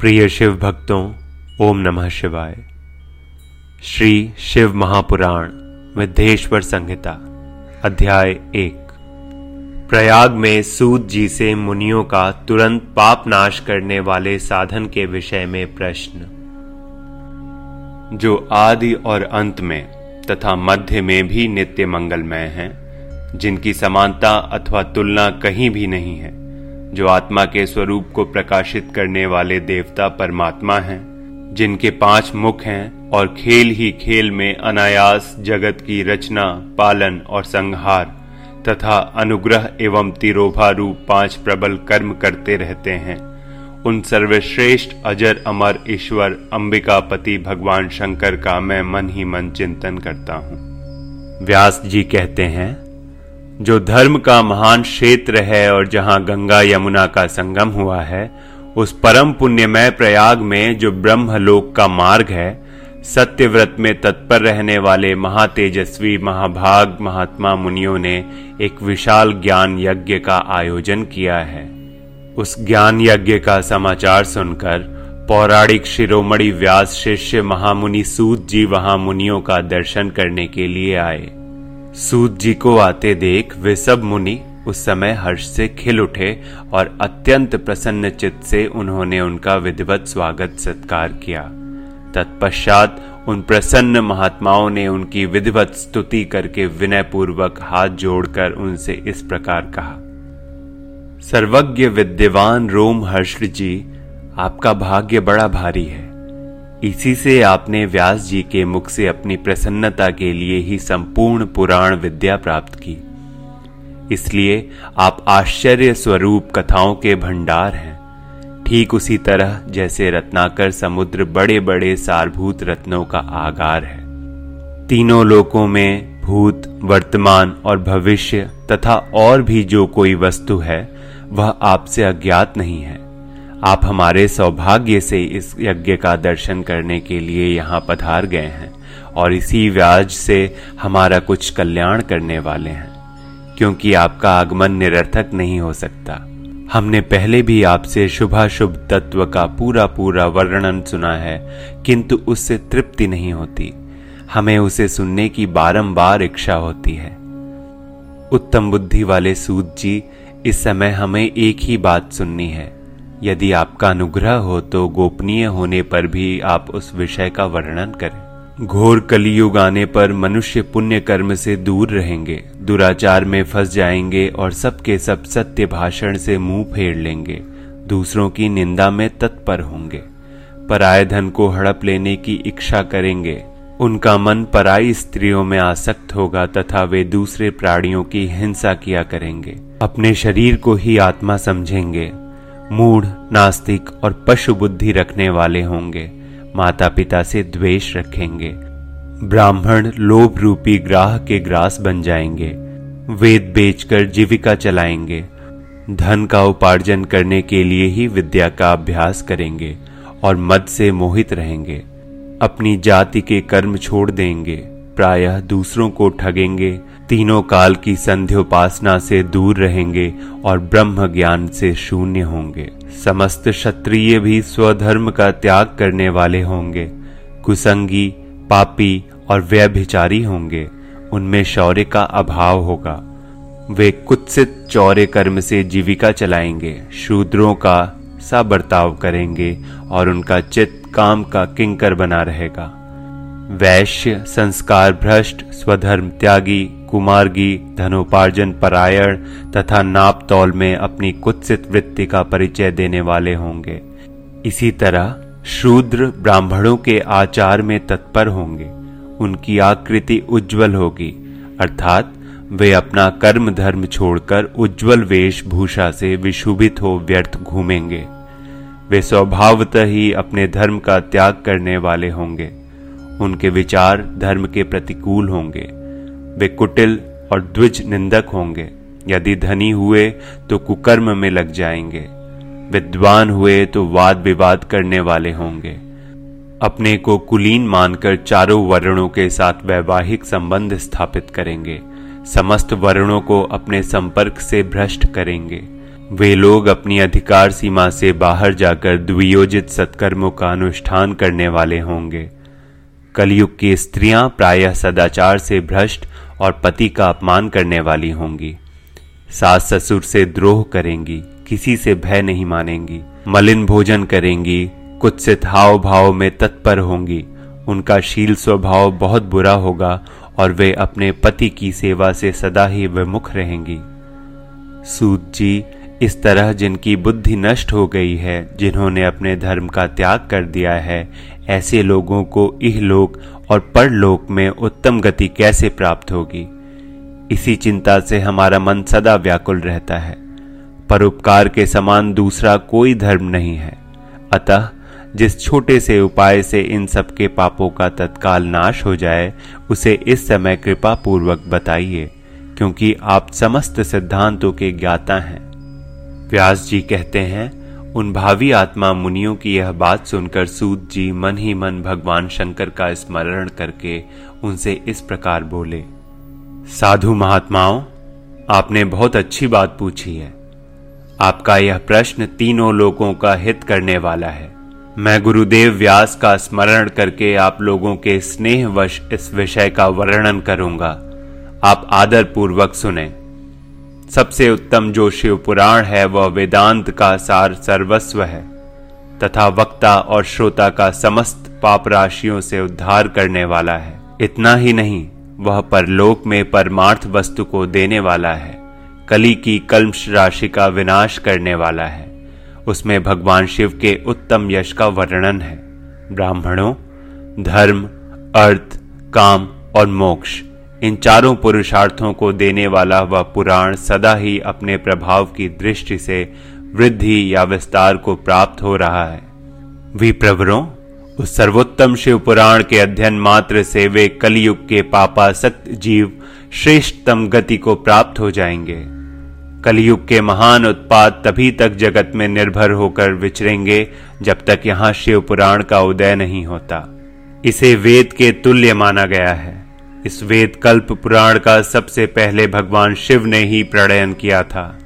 प्रिय शिव भक्तों, ओम नमः शिवाय। श्री शिव महापुराण विद्धेश्वर संहिता, अध्याय एक। प्रयाग में सूत जी से मुनियों का तुरंत पाप नाश करने वाले साधन के विषय में प्रश्न। जो आदि और अंत में तथा मध्य में भी नित्य मंगलमय हैं, जिनकी समानता अथवा तुलना कहीं भी नहीं है। जो आत्मा के स्वरूप को प्रकाशित करने वाले देवता परमात्मा हैं, जिनके पाँच मुख हैं और खेल ही खेल में अनायास जगत की रचना, पालन और संहार तथा अनुग्रह एवं तिरोभा रूप पाँच प्रबल कर्म करते रहते हैं। उन सर्वश्रेष्ठ अजर अमर ईश्वर अंबिकापति भगवान शंकर का मैं मन ही मन चिंतन करता हूँ। व्यास जी कहते हैं जो धर्म का महान क्षेत्र है और जहाँ गंगा यमुना का संगम हुआ है, उस परम पुण्यमय प्रयाग में जो ब्रह्मलोक का मार्ग है, सत्यव्रत में तत्पर रहने वाले महातेजस्वी महाभाग महात्मा मुनियों ने एक विशाल ज्ञान यज्ञ का आयोजन किया है। उस ज्ञान यज्ञ का समाचार सुनकर पौराणिक शिरोमणि व्यास शिष्य महामुनि सूत जी वहाँ मुनियों का दर्शन करने के लिए आए। सूत जी को आते देख वे सब मुनि उस समय हर्ष से खिल उठे और अत्यंत प्रसन्न चित्त से उन्होंने उनका विधिवत स्वागत सत्कार किया। तत्पश्चात उन प्रसन्न महात्माओं ने उनकी विधिवत स्तुति करके विनय पूर्वक हाथ जोड़कर उनसे इस प्रकार कहा, सर्वज्ञ विद्यवान रोम हर्ष जी, आपका भाग्य बड़ा भारी है। इसी से आपने व्यास जी के मुख से अपनी प्रसन्नता के लिए ही संपूर्ण पुराण विद्या प्राप्त की। इसलिए आप आश्चर्य स्वरूप कथाओं के भंडार हैं। ठीक उसी तरह जैसे रत्नाकर समुद्र बड़े बड़े सारभूत रत्नों का आगार है। तीनों लोकों में भूत, वर्तमान और भविष्य तथा और भी जो कोई वस्तु है, वह आपसे अज्ञात नहीं है। आप हमारे सौभाग्य से इस यज्ञ का दर्शन करने के लिए यहाँ पधार गए हैं और इसी व्याज से हमारा कुछ कल्याण करने वाले हैं, क्योंकि आपका आगमन निरर्थक नहीं हो सकता। हमने पहले भी आपसे शुभाशुभ तत्व का पूरा पूरा वर्णन सुना है, किंतु उससे तृप्ति नहीं होती। हमें उसे सुनने की बारंबार इच्छा होती है। उत्तम बुद्धि वाले सूत जी, इस समय हमें एक ही बात सुननी है। यदि आपका अनुग्रह हो तो गोपनीय होने पर भी आप उस विषय का वर्णन करें। घोर कलियुग आने पर मनुष्य पुण्य कर्म से दूर रहेंगे, दुराचार में फंस जाएँगे और सबके सब सत्य भाषण से मुँह फेर लेंगे, दूसरों की निंदा में तत्पर होंगे। पराय धन को हड़प लेने की इच्छा करेंगे, उनका मन पराई स्त्रियों में आसक्त होगा तथा वे दूसरे प्राणियों की हिंसा किया करेंगे। अपने शरीर को ही आत्मा समझेंगे मूढ़, नास्तिक और पशु बुद्धि रखने वाले होंगे। माता पिता से द्वेष रखेंगे। ब्राह्मण लोभ रूपी ग्राह के ग्रास बन जाएँगे। वेद बेचकर जीविका चलाएँगे। धन का उपार्जन करने के लिए ही विद्या का अभ्यास करेंगे और मद से मोहित रहेंगे। अपनी जाति के कर्म छोड़ देंगे। प्रायः दूसरों को ठगेंगे, तीनों काल की संध्योपासना से दूर रहेंगे और ब्रह्म ज्ञान से शून्य होंगे। समस्त क्षत्रिय भी स्वधर्म का त्याग करने वाले होंगे। कुसंगी, पापी और व्यभिचारी होंगे। उनमें शौर्य का अभाव होगा। वे कुत्सित चौर्य कर्म से जीविका चलाएँगे। शूद्रों का सा बर्ताव करेंगे और उनका चित्त काम का किंकर बना रहेगा। वैश्य, संस्कार भ्रष्ट, स्वधर्म त्यागी, कुमारगी, धनोपार्जन परायण तथा नाप तौल में अपनी कुत्सित वृत्ति का परिचय देने वाले होंगे। इसी तरह शूद्र ब्राह्मणों के आचार में तत्पर होंगे। उनकी आकृति उज्जवल होगी, अर्थात वे अपना कर्म धर्म छोड़कर उज्जवल वेशभूषा से विशुभित हो व्यर्थ घूमेंगे। वे स्वभावतः ही अपने धर्म का त्याग करने वाले होंगे। उनके विचार धर्म के प्रतिकूल होंगे। वे कुटिल और द्विज निंदक होंगे। यदि धनी हुए तो कुकर्म में लग जाएँगे। विद्वान हुए तो वाद विवाद करने वाले होंगे। अपने को कुलीन मानकर चारों वर्णों के साथ वैवाहिक संबंध स्थापित करेंगे। समस्त वर्णों को अपने संपर्क से भ्रष्ट करेंगे। वे लोग अपनी अधिकार सीमा से बाहर जाकर द्वियोजित सत्कर्मों का अनुष्ठान करने वाले होंगे। कलयुग की स्त्रियाँ प्रायः सदाचार से भ्रष्ट और पति का अपमान करने वाली होंगी। सास ससुर से द्रोह करेंगी, किसी से भय नहीं मानेंगी। मलिन भोजन करेंगी कुत्सित हाव भाव में तत्पर होंगी। उनका शील स्वभाव बहुत बुरा होगा और वे अपने पति की सेवा से सदा ही विमुख रहेंगी। सूत जी इस तरह जिनकी बुद्धि नष्ट हो गई है, जिन्होंने अपने धर्म का त्याग कर दिया है, ऐसे लोगों को इहलोक और परलोक में उत्तम गति कैसे प्राप्त होगी? इसी चिंता से हमारा मन सदा व्याकुल रहता है। परोपकार के समान दूसरा कोई धर्म नहीं है। अतः, जिस छोटे से उपाय से इन सबके पापों का तत्काल नाश हो जाए, उसे इस समय कृपा पूर्वक बताइए, क्योंकि आप समस्त सिद्धांतों के ज्ञाता हैं। व्यास जी कहते हैं, उन भावी आत्मा मुनियों की यह बात सुनकर सूत जी मन ही मन भगवान शंकर का स्मरण करके उनसे इस प्रकार बोले, साधु महात्माओं, आपने बहुत अच्छी बात पूछी है। आपका यह प्रश्न तीनों लोगों का हित करने वाला है। मैं गुरुदेव व्यास का स्मरण करके आप लोगों के स्नेहवश इस विषय का वर्णन करूँगा। आप आदर पूर्वक सुने। सबसे उत्तम जो शिव पुराण है, वह वेदांत का सार सर्वस्व है, तथा वक्ता और श्रोता का समस्त पाप राशियों से उद्धार करने वाला है। इतना ही नहीं, वह परलोक में परमार्थ वस्तु को देने वाला है, कली की कल्मश राशि का विनाश करने वाला है। उसमें भगवान शिव के उत्तम यश का वर्णन है। ब्राह्मणों, धर्म, अर्थ, काम और मोक्ष। इन चारों पुरुषार्थों को देने वाला वह पुराण सदा ही अपने प्रभाव की दृष्टि से वृद्धि या विस्तार को प्राप्त हो रहा है। विप्रवरों, उस सर्वोत्तम शिव पुराण के अध्ययन मात्र से वे कलयुग के पापासक्त जीव श्रेष्ठतम गति को प्राप्त हो जाएँगे। कलयुग के महान उत्पाद तभी तक जगत में निर्भर होकर विचरेंगे जब तक यहाँ शिव पुराण का उदय नहीं होता। इसे वेद के तुल्य माना गया है। इस वेद कल्प पुराण का सबसे पहले भगवान शिव ने ही प्रणयन किया था।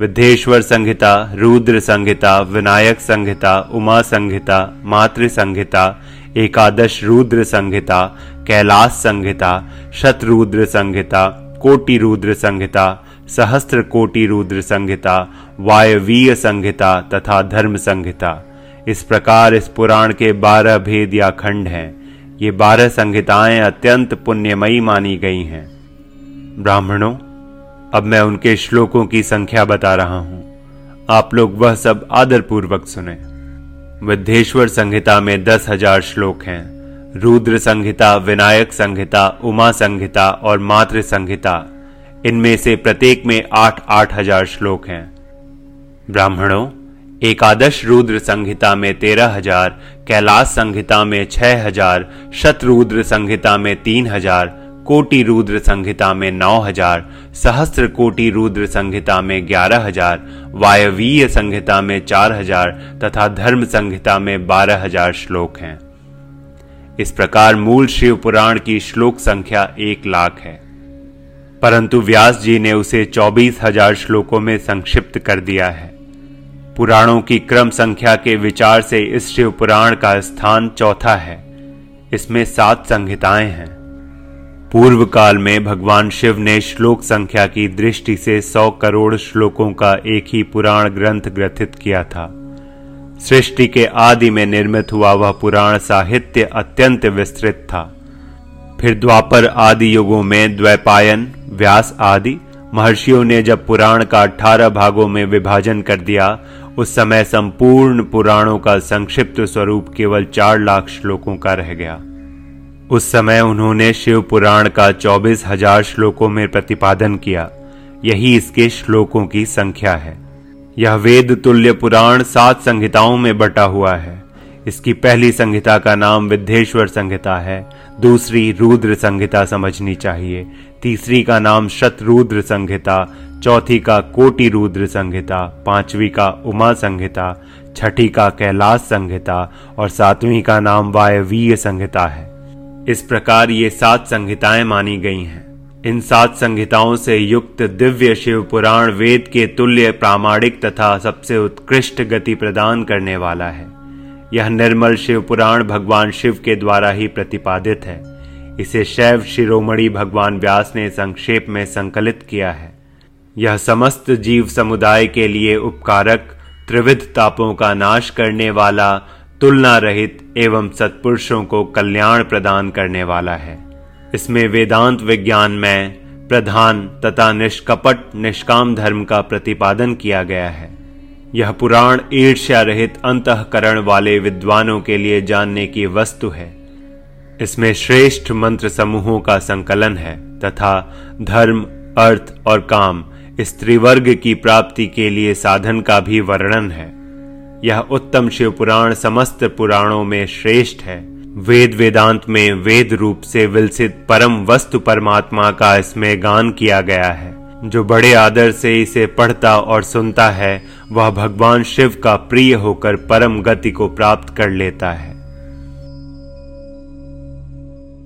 विद्धेश्वर संहिता, रुद्र संहिता, विनायक संहिता, उमा संहिता, मातृ संहिता, एकादश रुद्र संहिता, कैलाश संहिता, शतरुद्र संहिता, कोटि रुद्र संहिता, सहस्त्र कोटि रुद्र संहिता, वायवीय संहिता तथा धर्म संहिता। इस प्रकार इस पुराण के बारह भेद या खंड हैं। ये बारह संहिताएँ अत्यंत पुण्यमयी मानी गई हैं। ब्राह्मणों, अब मैं उनके श्लोकों की संख्या बता रहा हूँ। आप लोग वह सब आदरपूर्वक सुने। विद्धेश्वर संहिता में दस हज़ार श्लोक हैं। रुद्र संहिता, विनायक संहिता, उमा संहिता और मातृ संहिता। इनमें से प्रत्येक में आठ आठ हज़ार श्लोक हैं। ब्राह्मणों एकादश रुद्र संहिता में तेरह हज़ार, कैलाश संहिता में छह हज़ार, शतरुद्र संहिता में तीन हज़ार, कोटि रुद्र संहिता में नौ हज़ार, सहस्त्र कोटि रुद्र संहिता में ग्यारह हज़ार, वायवीय संहिता में चार हज़ार तथा धर्म संहिता में बारह हज़ार श्लोक हैं। इस प्रकार मूल शिव पुराण की श्लोक संख्या एक लाख है। परंतु व्यास जी ने उसे चौबीस हज़ार श्लोकों में संक्षिप्त कर दिया है। पुराणों की क्रम संख्या के विचार से इस शिव पुराण का स्थान चौथा है। इसमें सात संहिताएँ हैं। पूर्व काल में भगवान शिव ने श्लोक संख्या की दृष्टि से सौ करोड़ श्लोकों का एक ही पुराण ग्रंथ ग्रथित किया था। सृष्टि के आदि में निर्मित हुआ वह पुराण साहित्य अत्यंत विस्तृत था। फिर द्वापर आदि युगों में द्वैपायन, व्यास आदि महर्षियों ने जब पुराण का अठारह भागों में विभाजन कर दिया, उस समय संपूर्ण पुराणों का संक्षिप्त स्वरूप केवल चार लाख श्लोकों का रह गया। उस समय उन्होंने शिव पुराण का चौबीस हज़ार श्लोकों में प्रतिपादन किया। यही इसके श्लोकों की संख्या है। यह वेद तुल्य पुराण सात संहिताओं में बटा हुआ है। इसकी पहली संहिता का नाम विद्धेश्वर संहिता है, दूसरी रुद्र संहिता समझनी चाहिए, तीसरी का नाम शतरुद्र संहिता, चौथी का कोटि रुद्र संहिता, पांचवी का उमा संहिता, छठी का कैलाश संहिता और सातवीं का नाम वायवीय संहिता है। इस प्रकार ये सात संहिताएँ मानी गई हैं। इन सात संहिताओं से युक्त दिव्य शिव पुराण वेद के तुल्य प्रामाणिक तथा सबसे उत्कृष्ट गति प्रदान करने वाला है। यह निर्मल शिव पुराण भगवान शिव के द्वारा ही प्रतिपादित है। इसे शैव शिरोमणि भगवान व्यास ने संक्षेप में संकलित किया है। यह समस्त जीव समुदाय के लिए उपकारक, त्रिविध तापों का नाश करने वाला, तुलना रहित एवं सत्पुरुषों को कल्याण प्रदान करने वाला है। इसमें वेदांत विज्ञान में प्रधान तथा निष्कपट निष्काम धर्म का प्रतिपादन किया गया है। यह पुराण ईर्ष्या रहित अंतकरण वाले विद्वानों के लिए जानने की वस्तु है। इसमें श्रेष्ठ मंत्र समूहों का संकलन है तथा धर्म, अर्थ और काम स्त्रीवर्ग की प्राप्ति के लिए साधन का भी वर्णन है। यह उत्तम शिव पुराण समस्त पुराणों में श्रेष्ठ है। वेद वेदांत में वेद रूप से विलसित परम वस्तु परमात्मा का इसमें गान किया गया है। जो बड़े आदर से इसे पढ़ता और सुनता है, वह भगवान शिव का प्रिय होकर परम गति को प्राप्त कर लेता है।